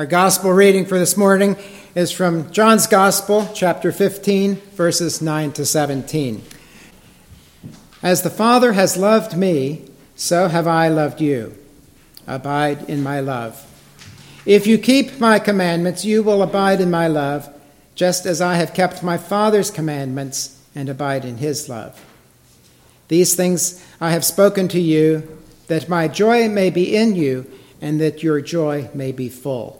Our gospel reading for this morning is from John's Gospel, chapter 15, verses 9 to 17. As the Father has loved me, so have I loved you. Abide in my love. If you keep my commandments, you will abide in my love, just as I have kept my Father's commandments and abide in his love. These things I have spoken to you, that my joy may be in you, and that your joy may be full.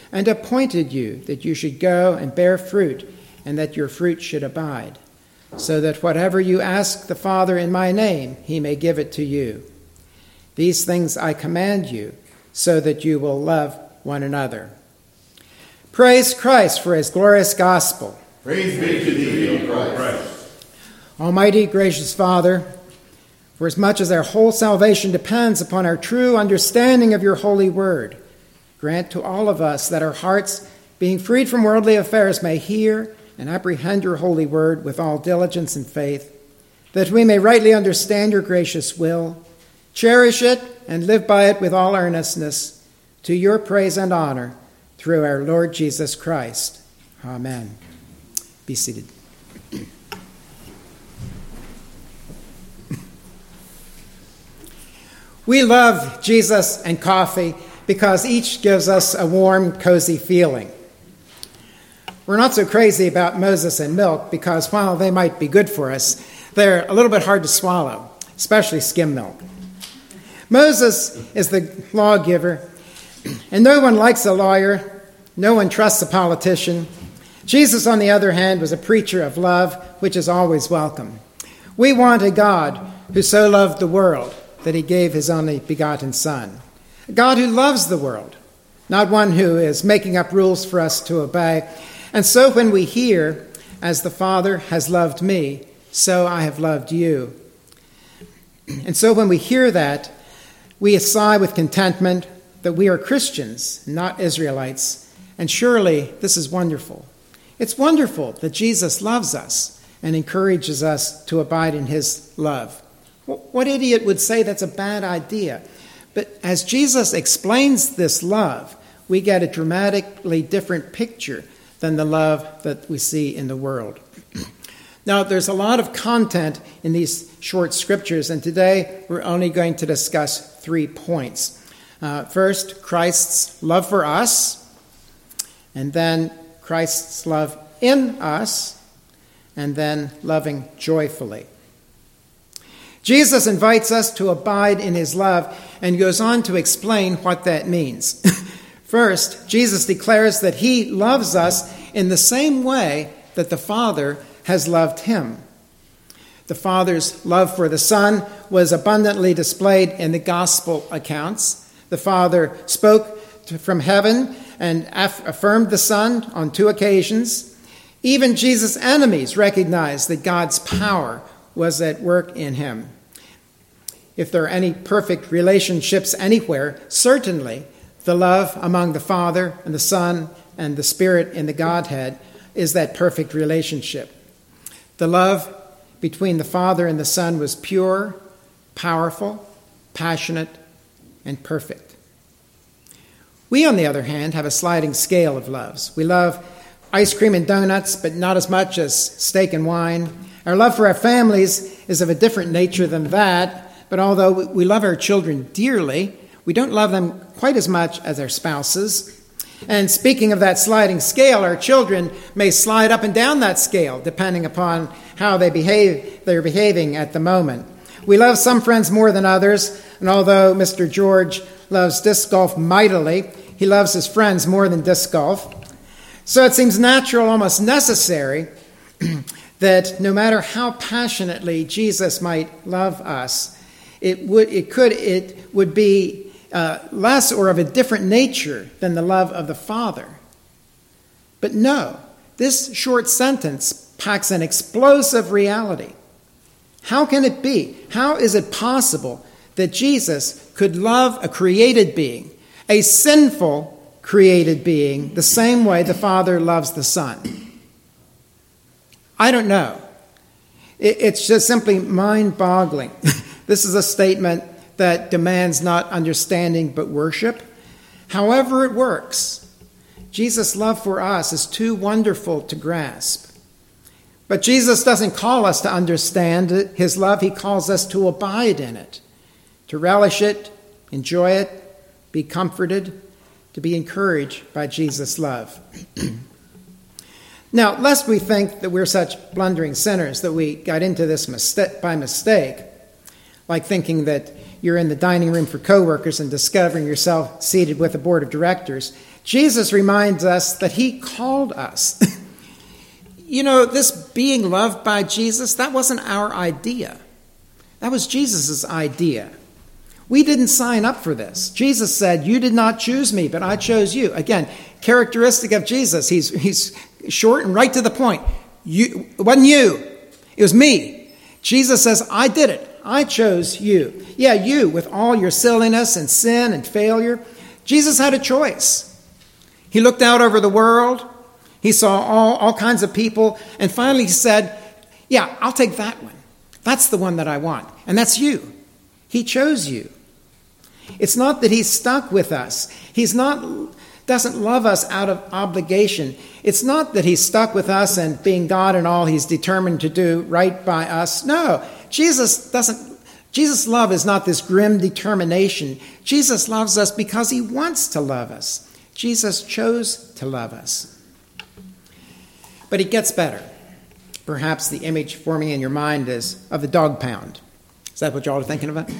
and appointed you that you should go and bear fruit, and that your fruit should abide so that whatever you ask the Father in my name, he may give it to you. These things I command you, so that you will love one another. Praise Christ for his glorious gospel. Praise be to thee, O Christ. Almighty, gracious Father, for as much as our whole salvation depends upon our true understanding of your holy word, grant to all of us that our hearts, being freed from worldly affairs, may hear and apprehend your holy word with all diligence and faith, that we may rightly understand your gracious will, cherish it, and live by it with all earnestness, to your praise and honor, through our Lord Jesus Christ. Amen. Be seated. We love Jesus and coffee because each gives us a warm, cozy feeling. We're not so crazy about Moses and milk because while they might be good for us, they're a little bit hard to swallow, especially skim milk. Moses is the lawgiver, and no one likes a lawyer, no one trusts a politician. Jesus, on the other hand, was a preacher of love, which is always welcome. We want a God who so loved the world that he gave his only begotten Son. A God who loves the world, not one who is making up rules for us to obey, and so when we hear, as the Father has loved me, so I have loved you. And so when we hear that, we sigh with contentment that we are Christians, not Israelites. And surely this is wonderful. It's wonderful that Jesus loves us and encourages us to abide in his love. What idiot would say that's a bad idea? But as Jesus explains this love, we get a dramatically different picture than the love that we see in the world. now, there's a lot of content in these short scriptures, and today we're only going to discuss three points. Uh, first, Christ's love for us, and then Christ's love in us, and then loving joyfully. Jesus invites us to abide in his love and goes on to explain what that means. First, Jesus declares that he loves us in the same way that the Father has loved him. The Father's love for the Son was abundantly displayed in the Gospel accounts. The Father spoke from heaven and affirmed the Son on two occasions. Even Jesus' enemies recognized that God's power was at work in him. If there are any perfect relationships anywhere, certainly the love among the Father and the Son and the Spirit in the Godhead is that perfect relationship. The love between the Father and the Son was pure, powerful, passionate, and perfect. We, on the other hand, have a sliding scale of loves. We love ice cream and donuts, but not as much as steak and wine. Our love for our families is of a different nature than that, but although we love our children dearly, we don't love them quite as much as our spouses. And speaking of that sliding scale, our children may slide up and down that scale depending upon how they behave, they're behaving at the moment. We love some friends more than others, and although Mr. George loves disc golf mightily, he loves his friends more than disc golf. So it seems natural, almost necessary, that no matter how passionately Jesus might love us, it would, it could, it would be uh, less or of a different nature than the love of the Father. But no, this short sentence packs an explosive reality. How can it be? How is it possible that Jesus could love a created being, a sinful created being, the same way the Father loves the Son? I don't know. It's just simply mind boggling. this is a statement that demands not understanding but worship. However, it works. Jesus' love for us is too wonderful to grasp. But Jesus doesn't call us to understand his love, he calls us to abide in it, to relish it, enjoy it, be comforted, to be encouraged by Jesus' love. now, lest we think that we're such blundering sinners that we got into this by mistake, like thinking that you're in the dining room for coworkers and discovering yourself seated with a board of directors, Jesus reminds us that he called us. you know, this being loved by Jesus, that wasn't our idea. That was Jesus' idea. We didn't sign up for this. Jesus said, You did not choose me, but I chose you. Again, characteristic of Jesus. He's, he's short and right to the point. You, it wasn't you, it was me. Jesus says, I did it. I chose you. Yeah, you, with all your silliness and sin and failure. Jesus had a choice. He looked out over the world, he saw all, all kinds of people, and finally he said, Yeah, I'll take that one. That's the one that I want. And that's you. He chose you. It's not that he's stuck with us. He's not doesn't love us out of obligation. It's not that he's stuck with us and being God and all he's determined to do right by us. No. Jesus doesn't Jesus' love is not this grim determination. Jesus loves us because he wants to love us. Jesus chose to love us. But it gets better. Perhaps the image forming in your mind is of the dog pound. Is that what y'all are thinking about?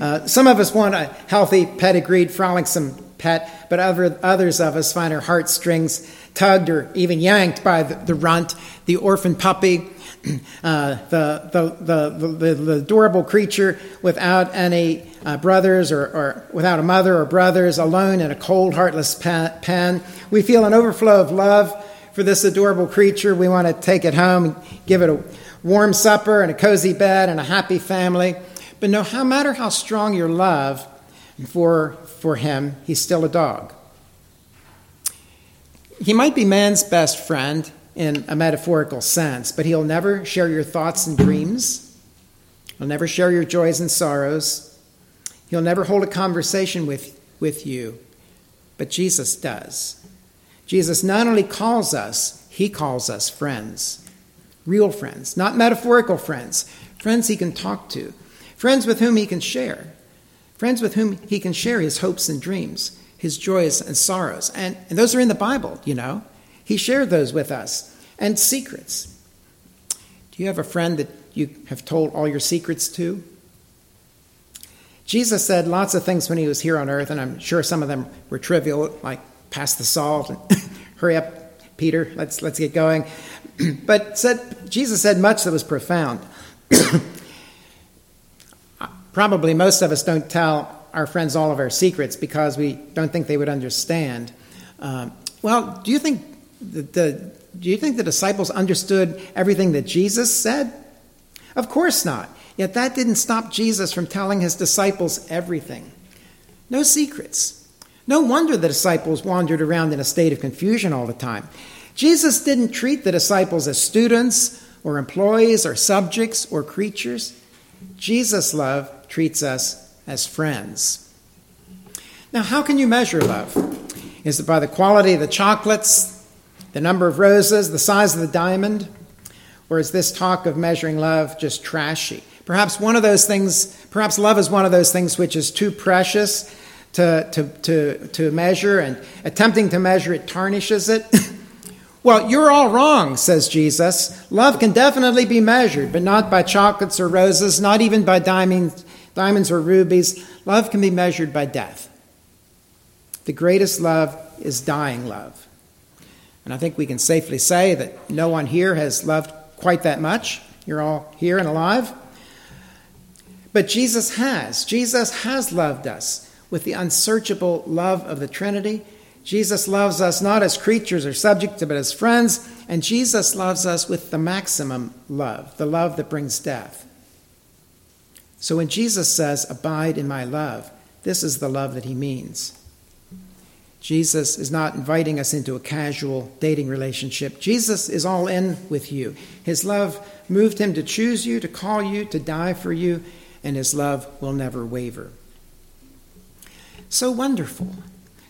Uh, some of us want a healthy, pedigreed, frolicsome pet, but other, others of us find our heartstrings tugged or even yanked by the, the runt, the orphan puppy, uh, the, the, the, the, adorable creature without any uh, brothers or, or, without a mother or brothers, alone in a cold, heartless pen. We feel an overflow of love for this adorable creature. We want to take it home and give it a warm supper and a cozy bed and a happy family. But no matter how strong your love for, for him, he's still a dog. He might be man's best friend in a metaphorical sense, but he'll never share your thoughts and dreams. He'll never share your joys and sorrows. He'll never hold a conversation with, with you, but Jesus does. Jesus not only calls us, he calls us friends real friends, not metaphorical friends, friends he can talk to, friends with whom he can share, friends with whom he can share his hopes and dreams, his joys and sorrows. And, and those are in the Bible, you know. He shared those with us, and secrets. Do you have a friend that you have told all your secrets to? Jesus said lots of things when he was here on earth, and I'm sure some of them were trivial, like pass the salt and hurry up, Peter, let's, let's get going. but said, Jesus said much that was profound. Probably most of us don't tell our friends all of our secrets because we don't think they would understand. Um, well, do you think the, the, do you think the disciples understood everything that Jesus said? Of course not. Yet that didn't stop Jesus from telling his disciples everything. No secrets. No wonder the disciples wandered around in a state of confusion all the time. Jesus didn't treat the disciples as students or employees or subjects or creatures. Jesus' love treats us as friends. Now, how can you measure love? Is it by the quality of the chocolates, the number of roses, the size of the diamond? Or is this talk of measuring love just trashy? Perhaps one of those things, perhaps love is one of those things which is too precious to, to, to, to measure, and attempting to measure it tarnishes it. Well, you're all wrong, says Jesus. Love can definitely be measured, but not by chocolates or roses, not even by diamonds, diamonds or rubies. Love can be measured by death. The greatest love is dying love. And I think we can safely say that no one here has loved quite that much. You're all here and alive. But Jesus has. Jesus has loved us with the unsearchable love of the Trinity. Jesus loves us not as creatures or subjects, but as friends. And Jesus loves us with the maximum love, the love that brings death. So when Jesus says, Abide in my love, this is the love that he means. Jesus is not inviting us into a casual dating relationship. Jesus is all in with you. His love moved him to choose you, to call you, to die for you, and his love will never waver. So wonderful.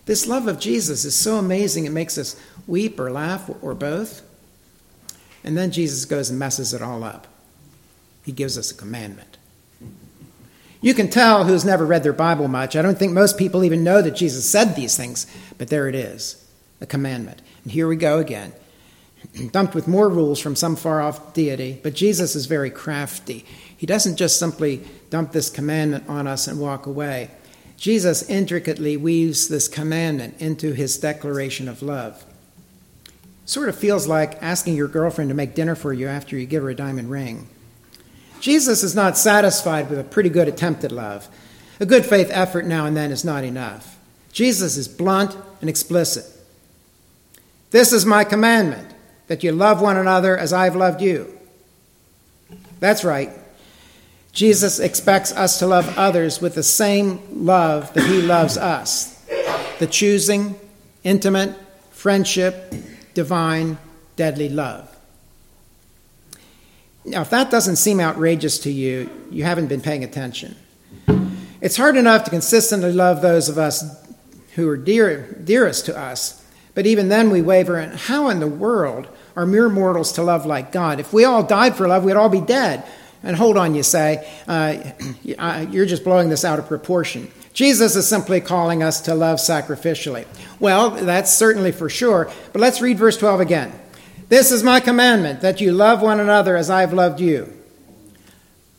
This love of Jesus is so amazing, it makes us weep or laugh or both. And then Jesus goes and messes it all up. He gives us a commandment. You can tell who's never read their Bible much. I don't think most people even know that Jesus said these things, but there it is a commandment. And here we go again, dumped with more rules from some far off deity, but Jesus is very crafty. He doesn't just simply dump this commandment on us and walk away. Jesus intricately weaves this commandment into his declaration of love. Sort of feels like asking your girlfriend to make dinner for you after you give her a diamond ring. Jesus is not satisfied with a pretty good attempt at love. A good faith effort now and then is not enough. Jesus is blunt and explicit. This is my commandment that you love one another as I've loved you. That's right. Jesus expects us to love others with the same love that he loves us the choosing, intimate, friendship, divine, deadly love. Now, if that doesn't seem outrageous to you, you haven't been paying attention. It's hard enough to consistently love those of us who are dear, dearest to us, but even then we waver. And how in the world are mere mortals to love like God? If we all died for love, we'd all be dead. And hold on, you say, uh, uh you're just blowing this out of proportion. Jesus is simply calling us to love sacrificially. Well, that's certainly for sure, but let's read verse 12 again. This is my commandment, that you love one another as I've loved you.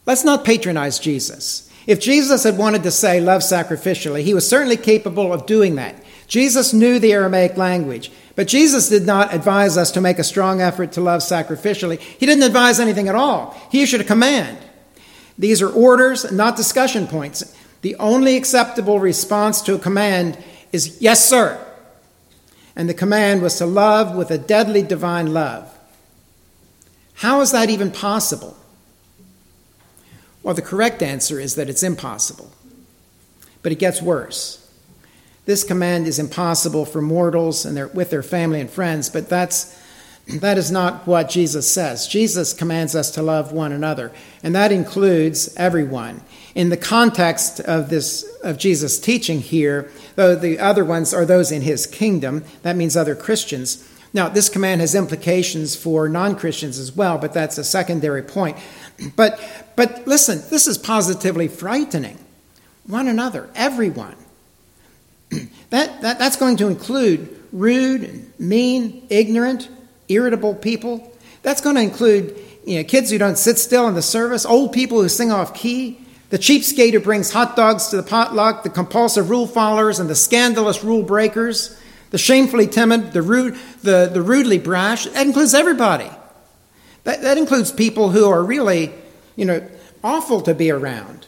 Let's not patronize Jesus. If Jesus had wanted to say love sacrificially, he was certainly capable of doing that. Jesus knew the Aramaic language, but Jesus did not advise us to make a strong effort to love sacrificially. He didn't advise anything at all. He issued a command. These are orders, not discussion points. The only acceptable response to a command is yes, sir and the command was to love with a deadly divine love. How is that even possible? Well, the correct answer is that it's impossible. But it gets worse. This command is impossible for mortals and their, with their family and friends, but that's, that is not what Jesus says. Jesus commands us to love one another, and that includes everyone. In the context of this of Jesus' teaching here, though the other ones are those in his kingdom, that means other Christians. Now, this command has implications for non-Christians as well, but that's a secondary point. But but listen, this is positively frightening. One another, everyone. that, that that's going to include rude, mean, ignorant, irritable people. That's going to include you know, kids who don't sit still in the service, old people who sing off key, the cheapskate who brings hot dogs to the potluck, the compulsive rule followers and the scandalous rule breakers, the shamefully timid, the, rude, the, the rudely brash, that includes everybody. That, that includes people who are really, you know, awful to be around.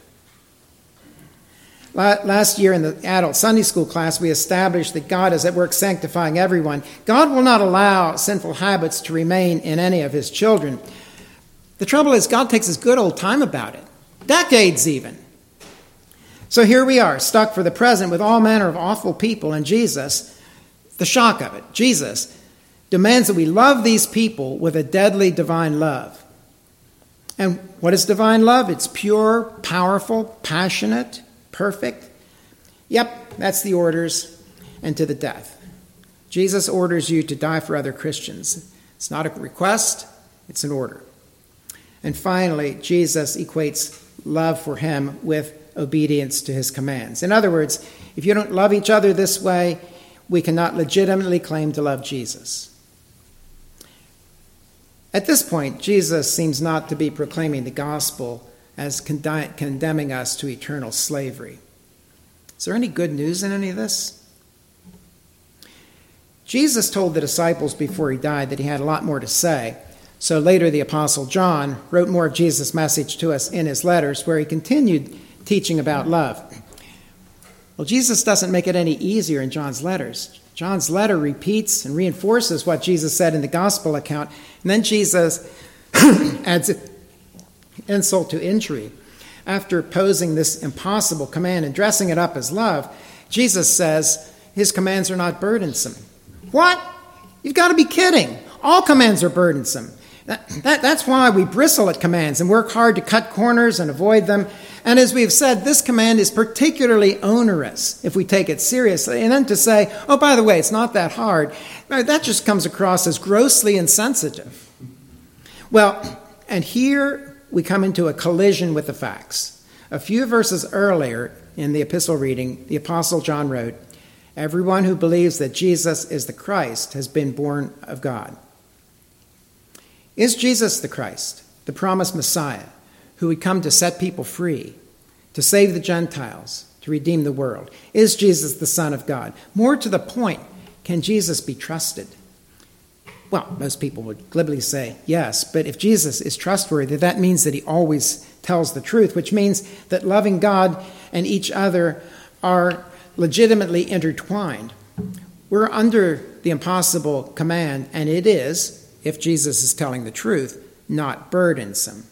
Last year in the adult Sunday school class, we established that God is at work sanctifying everyone. God will not allow sinful habits to remain in any of his children. The trouble is, God takes his good old time about it decades even. So here we are, stuck for the present with all manner of awful people, and Jesus, the shock of it, Jesus demands that we love these people with a deadly divine love. And what is divine love? It's pure, powerful, passionate, perfect. Yep, that's the orders, and to the death. Jesus orders you to die for other Christians. It's not a request, it's an order. And finally, Jesus equates love for him with obedience to his commands. In other words, if you don't love each other this way, we cannot legitimately claim to love Jesus. At this point, Jesus seems not to be proclaiming the gospel as condemning us to eternal slavery. Is there any good news in any of this? Jesus told the disciples before he died that he had a lot more to say. So later, the Apostle John wrote more of Jesus' message to us in his letters, where he continued teaching about love. Well, Jesus doesn't make it any easier in John's letters. John's letter repeats and reinforces what Jesus said in the gospel account, and then Jesus adds insult to injury. After posing this impossible command and dressing it up as love, Jesus says his commands are not burdensome. What? You've got to be kidding. All commands are burdensome. That, that, that's why we bristle at commands and work hard to cut corners and avoid them. And as we've said, this command is particularly onerous if we take it seriously. And then to say, oh, by the way, it's not that hard, uh, that just comes across as grossly insensitive. Well, and here we come into a collision with the facts. A few verses earlier in the epistle reading, the Apostle John wrote, Everyone who believes that Jesus is the Christ has been born of God. Is Jesus the Christ, the promised Messiah, who would come to set people free, to save the Gentiles, to redeem the world? Is Jesus the Son of God? More to the point, can Jesus be trusted? Well, most people would glibly say yes, but if Jesus is trustworthy, that means that he always tells the truth, which means that loving God and each other are legitimately intertwined. We're under the impossible command, and it is if Jesus is telling the truth, not burdensome?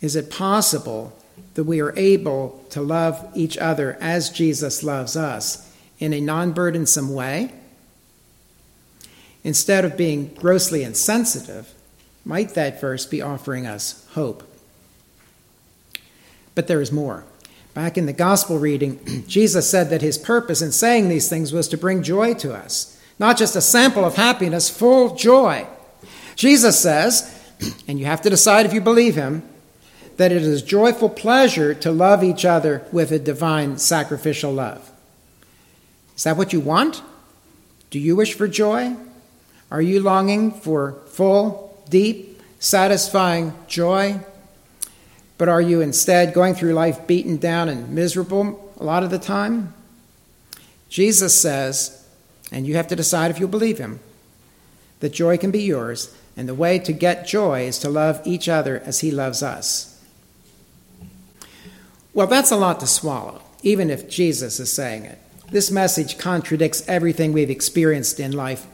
Is it possible that we are able to love each other as Jesus loves us in a non burdensome way? Instead of being grossly insensitive, might that verse be offering us hope? But there is more. Back in the gospel reading, Jesus said that his purpose in saying these things was to bring joy to us not just a sample of happiness, full joy. Jesus says, and you have to decide if you believe him, that it is joyful pleasure to love each other with a divine sacrificial love. Is that what you want? Do you wish for joy? Are you longing for full, deep, satisfying joy? But are you instead going through life beaten down and miserable a lot of the time? Jesus says, and you have to decide if you'll believe him. That joy can be yours, and the way to get joy is to love each other as he loves us. Well, that's a lot to swallow, even if Jesus is saying it. This message contradicts everything we've experienced in life.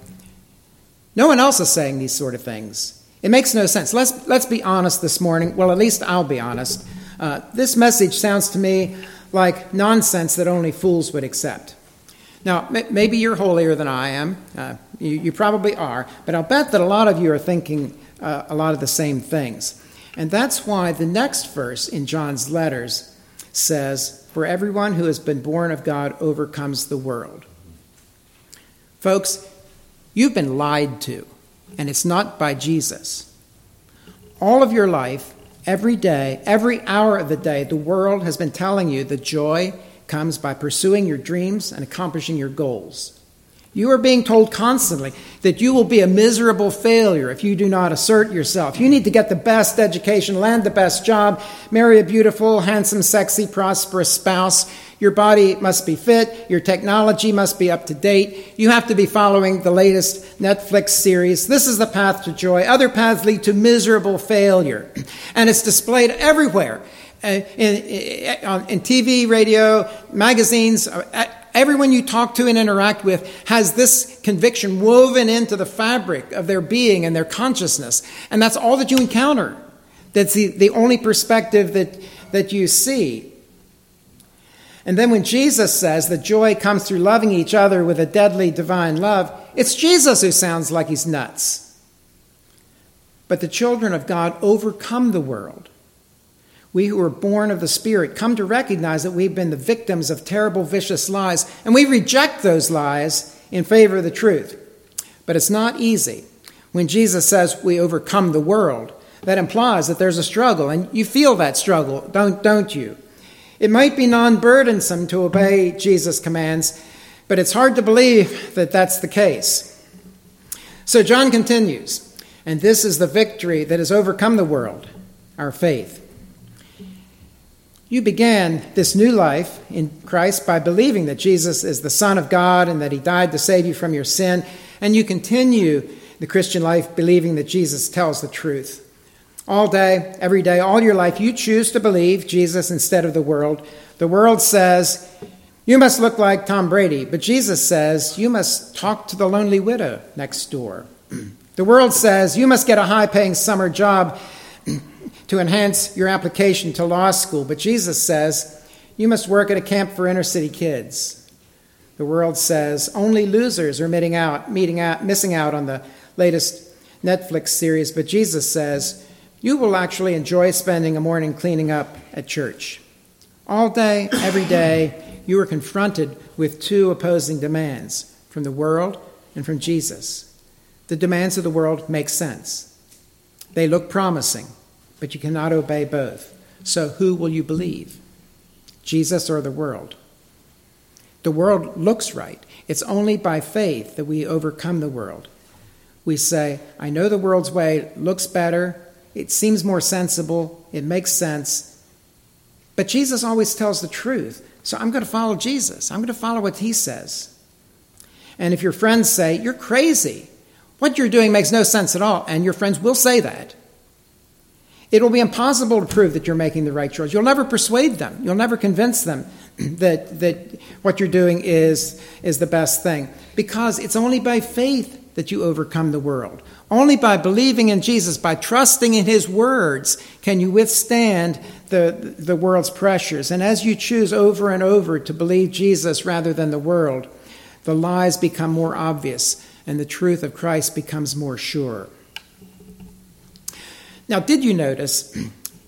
No one else is saying these sort of things. It makes no sense. Let's, let's be honest this morning. Well, at least I'll be honest. Uh, this message sounds to me like nonsense that only fools would accept. Now, maybe you're holier than I am. Uh, you, you, probably are. But I'll bet that a lot of you are thinking uh, a lot of the same things. And that's why the next verse in John's letters says, For everyone who has been born of God overcomes the world. Folks, you've been lied to, and it's not by Jesus. All of your life, every day, every hour of the day, the world has been telling you the joy comes by pursuing your dreams and accomplishing your goals. You are being told constantly that you will be a miserable failure if you do not assert yourself. You need to get the best education, land the best job, marry a beautiful, handsome, sexy, prosperous spouse. Your body must be fit. Your technology must be up to date. You have to be following the latest Netflix series. This is the path to joy. Other paths lead to miserable failure. And it's displayed everywhere uh, in, in, TV, radio, magazines, uh, everyone you talk to and interact with has this conviction woven into the fabric of their being and their consciousness. And that's all that you encounter. That's the, the only perspective that, that you see. And then when Jesus says that joy comes through loving each other with a deadly divine love, it's Jesus who sounds like he's nuts. But the children of God overcome the world we who are born of the Spirit come to recognize that we've been the victims of terrible, vicious lies, and we reject those lies in favor of the truth. But it's not easy. When Jesus says we overcome the world, that implies that there's a struggle, and you feel that struggle, don't, don't you? It might be non burdensome to obey Jesus' commands, but it's hard to believe that that's the case. So John continues, and this is the victory that has overcome the world, our faith. You began this new life in Christ by believing that Jesus is the Son of God and that He died to save you from your sin, and you continue the Christian life believing that Jesus tells the truth. All day, every day, all your life, you choose to believe Jesus instead of the world. The world says, you must look like Tom Brady, but Jesus says, you must talk to the lonely widow next door. The world says, you must get a high paying summer job to enhance your application to law school, but Jesus says, you must work at a camp for inner city kids. The world says, only losers are meeting out, meeting out, missing out on the latest Netflix series, but Jesus says, you will actually enjoy spending a morning cleaning up at church. All day, every day, you are confronted with two opposing demands from the world and from Jesus. The demands of the world make sense, they look promising, but you cannot obey both. So, who will you believe? Jesus or the world? The world looks right. It's only by faith that we overcome the world. We say, I know the world's way looks better, it seems more sensible, it makes sense. But Jesus always tells the truth. So I'm going to follow Jesus. I'm going to follow what he says. And if your friends say, You're crazy, what you're doing makes no sense at all, and your friends will say that, it will be impossible to prove that you're making the right choice. You'll never persuade them, you'll never convince them that, that what you're doing is, is the best thing. Because it's only by faith that you overcome the world. Only by believing in Jesus, by trusting in his words, can you withstand the, the world's pressures. And as you choose over and over to believe Jesus rather than the world, the lies become more obvious and the truth of Christ becomes more sure. Now, did you notice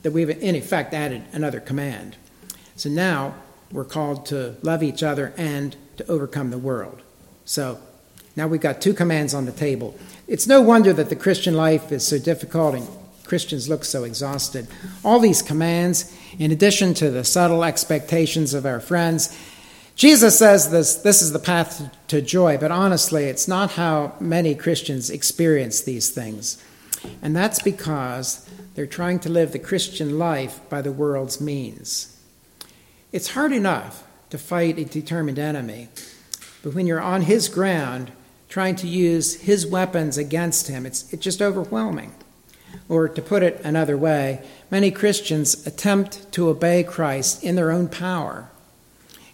that we've in effect added another command? So now we're called to love each other and to overcome the world. So now we've got two commands on the table. It's no wonder that the Christian life is so difficult and Christians look so exhausted. All these commands, in addition to the subtle expectations of our friends, Jesus says this, this is the path to joy, but honestly, it's not how many Christians experience these things. And that's because they're trying to live the Christian life by the world's means. It's hard enough to fight a determined enemy, but when you're on his ground, trying to use his weapons against him, it's, it's just overwhelming. Or to put it another way, many Christians attempt to obey Christ in their own power,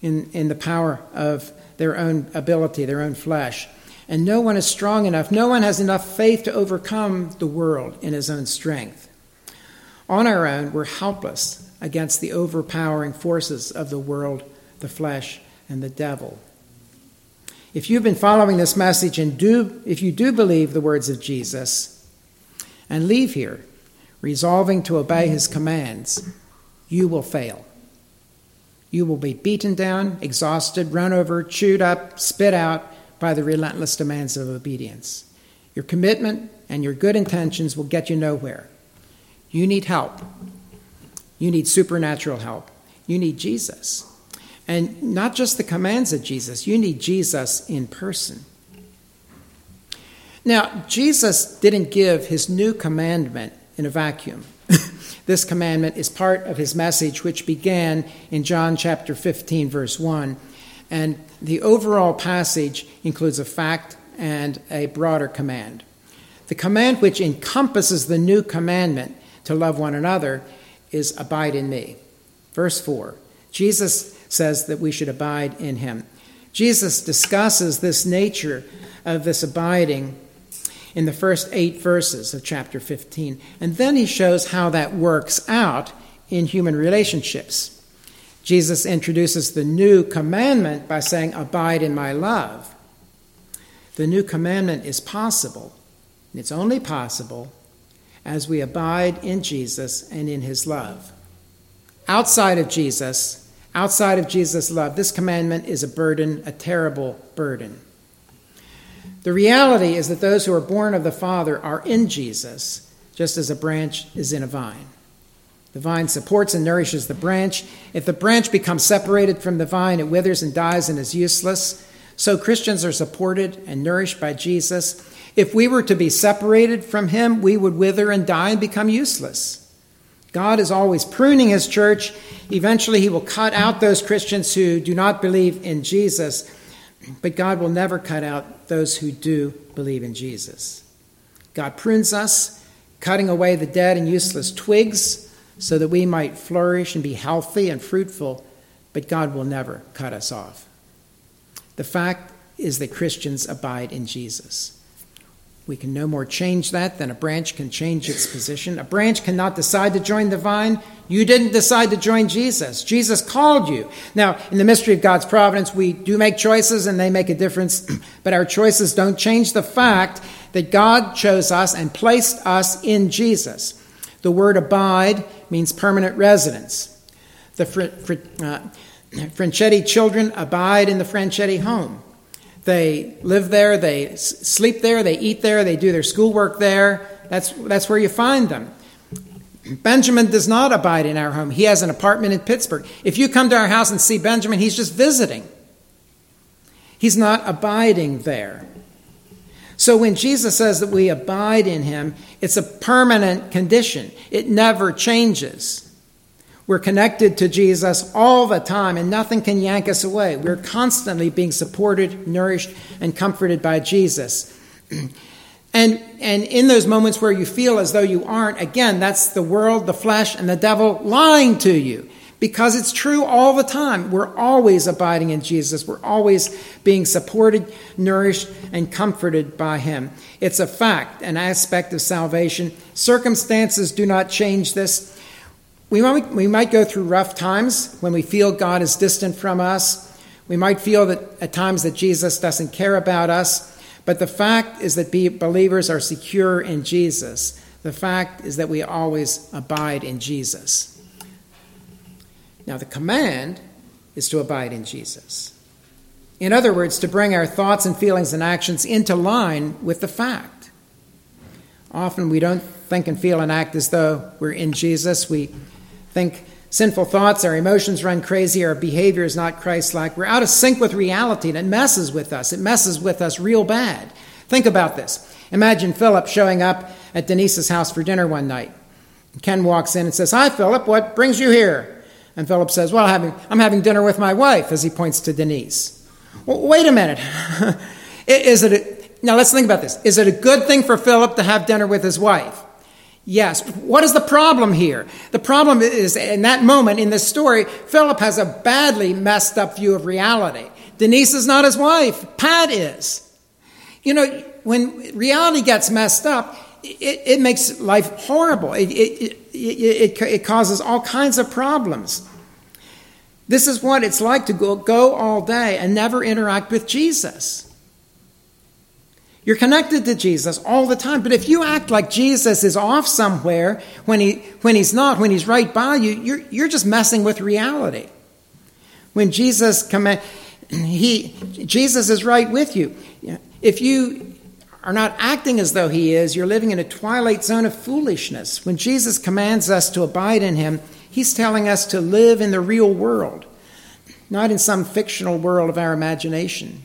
in, in the power of their own ability, their own flesh. And no one is strong enough, no one has enough faith to overcome the world in his own strength. On our own, we're helpless against the overpowering forces of the world, the flesh, and the devil. If you've been following this message and do, if you do believe the words of Jesus, and leave here, resolving to obey his commands, you will fail. You will be beaten down, exhausted, run over, chewed up, spit out by the relentless demands of obedience. Your commitment and your good intentions will get you nowhere. You need help. You need supernatural help. You need Jesus. And not just the commands of Jesus, you need Jesus in person. Now, Jesus didn't give his new commandment in a vacuum. this commandment is part of his message, which began in John chapter 15, verse 1. And the overall passage includes a fact and a broader command. The command which encompasses the new commandment to love one another is abide in me. Verse 4 Jesus says that we should abide in him. Jesus discusses this nature of this abiding in the first eight verses of chapter 15. And then he shows how that works out in human relationships. Jesus introduces the new commandment by saying, Abide in my love. The new commandment is possible, it's only possible as we abide in Jesus and in his love. Outside of Jesus, outside of Jesus' love, this commandment is a burden, a terrible burden. The reality is that those who are born of the Father are in Jesus, just as a branch is in a vine. The vine supports and nourishes the branch. If the branch becomes separated from the vine, it withers and dies and is useless. So Christians are supported and nourished by Jesus. If we were to be separated from him, we would wither and die and become useless. God is always pruning his church. Eventually, he will cut out those Christians who do not believe in Jesus but God will never cut out those who do believe in Jesus. God prunes us, cutting away the dead and useless twigs so that we might flourish and be healthy and fruitful, but God will never cut us off. The fact is that Christians abide in Jesus. We can no more change that than a branch can change its position. A branch cannot decide to join the vine. You didn't decide to join Jesus. Jesus called you. Now, in the mystery of God's providence, we do make choices and they make a difference, but our choices don't change the fact that God chose us and placed us in Jesus. The word abide means permanent residence. The Fr- uh, Franchetti children abide in the Franchetti home. They live there, they sleep there, they eat there, they do their schoolwork there. That's, that's where you find them. Benjamin does not abide in our home. He has an apartment in Pittsburgh. If you come to our house and see Benjamin, he's just visiting. He's not abiding there. So when Jesus says that we abide in him, it's a permanent condition, it never changes. We're connected to Jesus all the time, and nothing can yank us away. We're constantly being supported, nourished, and comforted by Jesus. and, and in those moments where you feel as though you aren't, again, that's the world, the flesh, and the devil lying to you. Because it's true all the time. We're always abiding in Jesus. We're always being supported, nourished, and comforted by Him. It's a fact, an aspect of salvation. Circumstances do not change this. We might, we might go through rough times when we feel God is distant from us. We might feel that at times that Jesus doesn't care about us. But the fact is that believers are secure in Jesus. The fact is that we always abide in Jesus. Now, the command is to abide in Jesus. In other words, to bring our thoughts and feelings and actions into line with the fact. Often we don't think and feel and act as though we're in Jesus. We think sinful thoughts, our emotions run crazy, our behavior is not Christ like. We're out of sync with reality and it messes with us. It messes with us real bad. Think about this. Imagine Philip showing up at Denise's house for dinner one night. Ken walks in and says, Hi, Philip, what brings you here? And Philip says, Well, I'm having, dinner with my wife, as he points to Denise. Well, wait a minute. is it a, now let's think about this. Is it a good thing for Philip to have dinner with his wife? Yes. What is the problem here? The problem is, in that moment in this story, Philip has a badly messed up view of reality. Denise is not his wife, Pat is. You know, when reality gets messed up, it, it makes life horrible. It, it, it, it, causes all kinds of problems. This is what it's like to go, go all day and never interact with Jesus. You're connected to Jesus all the time. But if you act like Jesus is off somewhere when, he, when he's not, when he's right by you, you're, you're just messing with reality. When Jesus command, he, Jesus is right with you. If you are not acting as though he is, you're living in a twilight zone of foolishness. When Jesus commands us to abide in him, he's telling us to live in the real world, not in some fictional world of our imagination.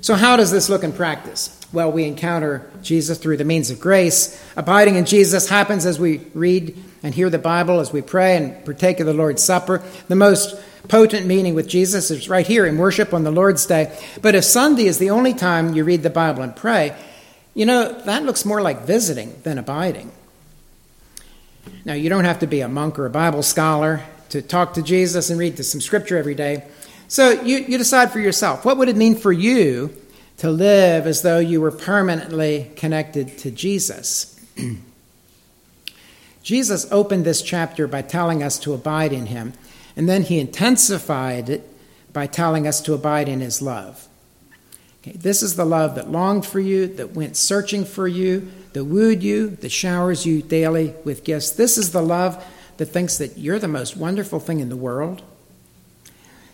So, how does this look in practice? Well, we encounter Jesus through the means of grace. Abiding in Jesus happens as we read and hear the Bible, as we pray and partake of the Lord's Supper. The most potent meaning with Jesus is right here in worship on the Lord's Day. But if Sunday is the only time you read the Bible and pray, you know, that looks more like visiting than abiding. Now, you don't have to be a monk or a Bible scholar to talk to Jesus and read some scripture every day. So you, you decide for yourself what would it mean for you to live as though you were permanently connected to Jesus? Jesus opened this chapter by telling us to abide in him, and then he intensified it by telling us to abide in his love. Okay, this is the love that longed for you, that went searching for you, that wooed you, that showers you daily with gifts. This is the love that thinks that you're the most wonderful thing in the world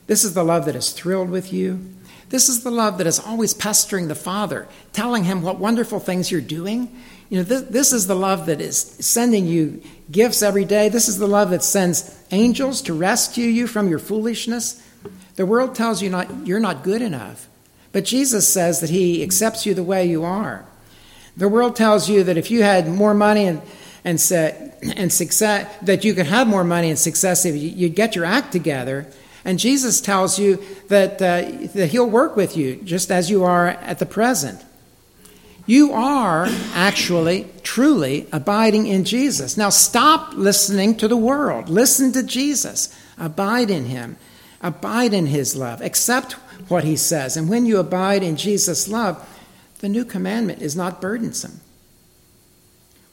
this is the love that is thrilled with you. This is the love that is always pestering the Father, telling him what wonderful things you're doing. You know, this, this is the love that is sending you gifts every day. This is the love that sends angels to rescue you from your foolishness. The world tells you not, you're not good enough. But Jesus says that he accepts you the way you are. The world tells you that if you had more money and, and, and success, that you could have more money and success if you'd get your act together. And Jesus tells you that, uh, that He'll work with you just as you are at the present. You are actually, truly abiding in Jesus. Now stop listening to the world. Listen to Jesus. Abide in him. Abide in his love. Accept what he says. And when you abide in Jesus' love, the new commandment is not burdensome.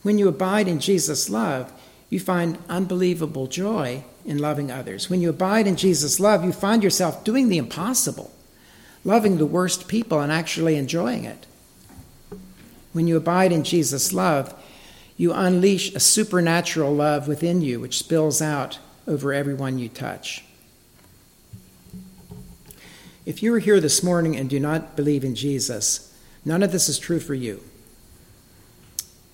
When you abide in Jesus' love, you find unbelievable joy in loving others. When you abide in Jesus' love, you find yourself doing the impossible, loving the worst people and actually enjoying it. When you abide in Jesus' love, you unleash a supernatural love within you which spills out over everyone you touch. If you are here this morning and do not believe in Jesus, none of this is true for you.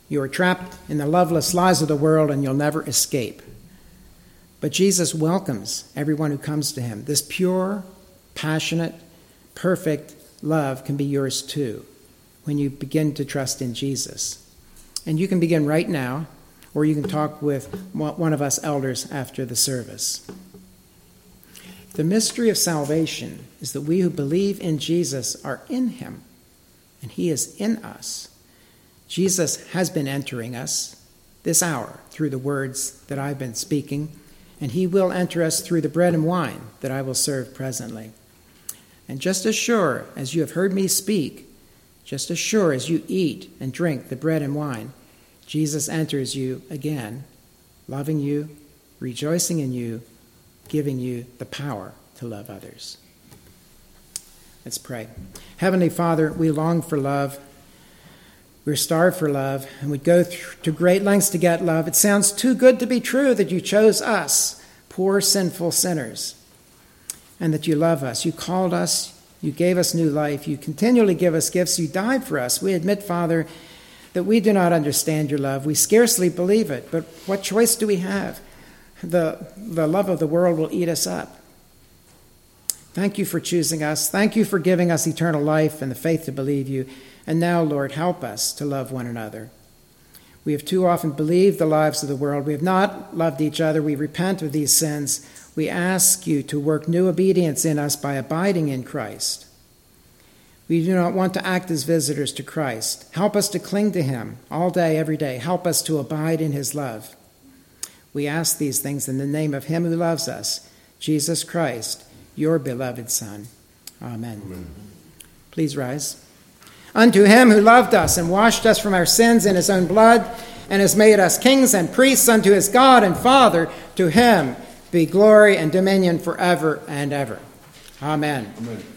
You are trapped in the loveless lies of the world and you'll never escape. But Jesus welcomes everyone who comes to him. This pure, passionate, perfect love can be yours too when you begin to trust in Jesus. And you can begin right now, or you can talk with one of us elders after the service. The mystery of salvation is that we who believe in Jesus are in him, and he is in us. Jesus has been entering us this hour through the words that I've been speaking, and he will enter us through the bread and wine that I will serve presently. And just as sure as you have heard me speak, just as sure as you eat and drink the bread and wine, Jesus enters you again, loving you, rejoicing in you, giving you the power to love others. Let's pray. Heavenly Father, we long for love. We're starved for love, and we go to great lengths to get love. It sounds too good to be true that you chose us, poor, sinful sinners, and that you love us. You called us, you gave us new life, you continually give us gifts, you died for us. We admit, Father, that we do not understand your love. We scarcely believe it, but what choice do we have? The, the love of the world will eat us up. Thank you for choosing us. Thank you for giving us eternal life and the faith to believe you. And now, Lord, help us to love one another. We have too often believed the lives of the world. We have not loved each other. We repent of these sins. We ask you to work new obedience in us by abiding in Christ. We do not want to act as visitors to Christ. Help us to cling to him all day, every day. Help us to abide in his love. We ask these things in the name of him who loves us, Jesus Christ, your beloved Son. Amen. Amen. Please rise. Unto him who loved us and washed us from our sins in his own blood and has made us kings and priests unto his God and Father, to him be glory and dominion forever and ever. Amen. Amen.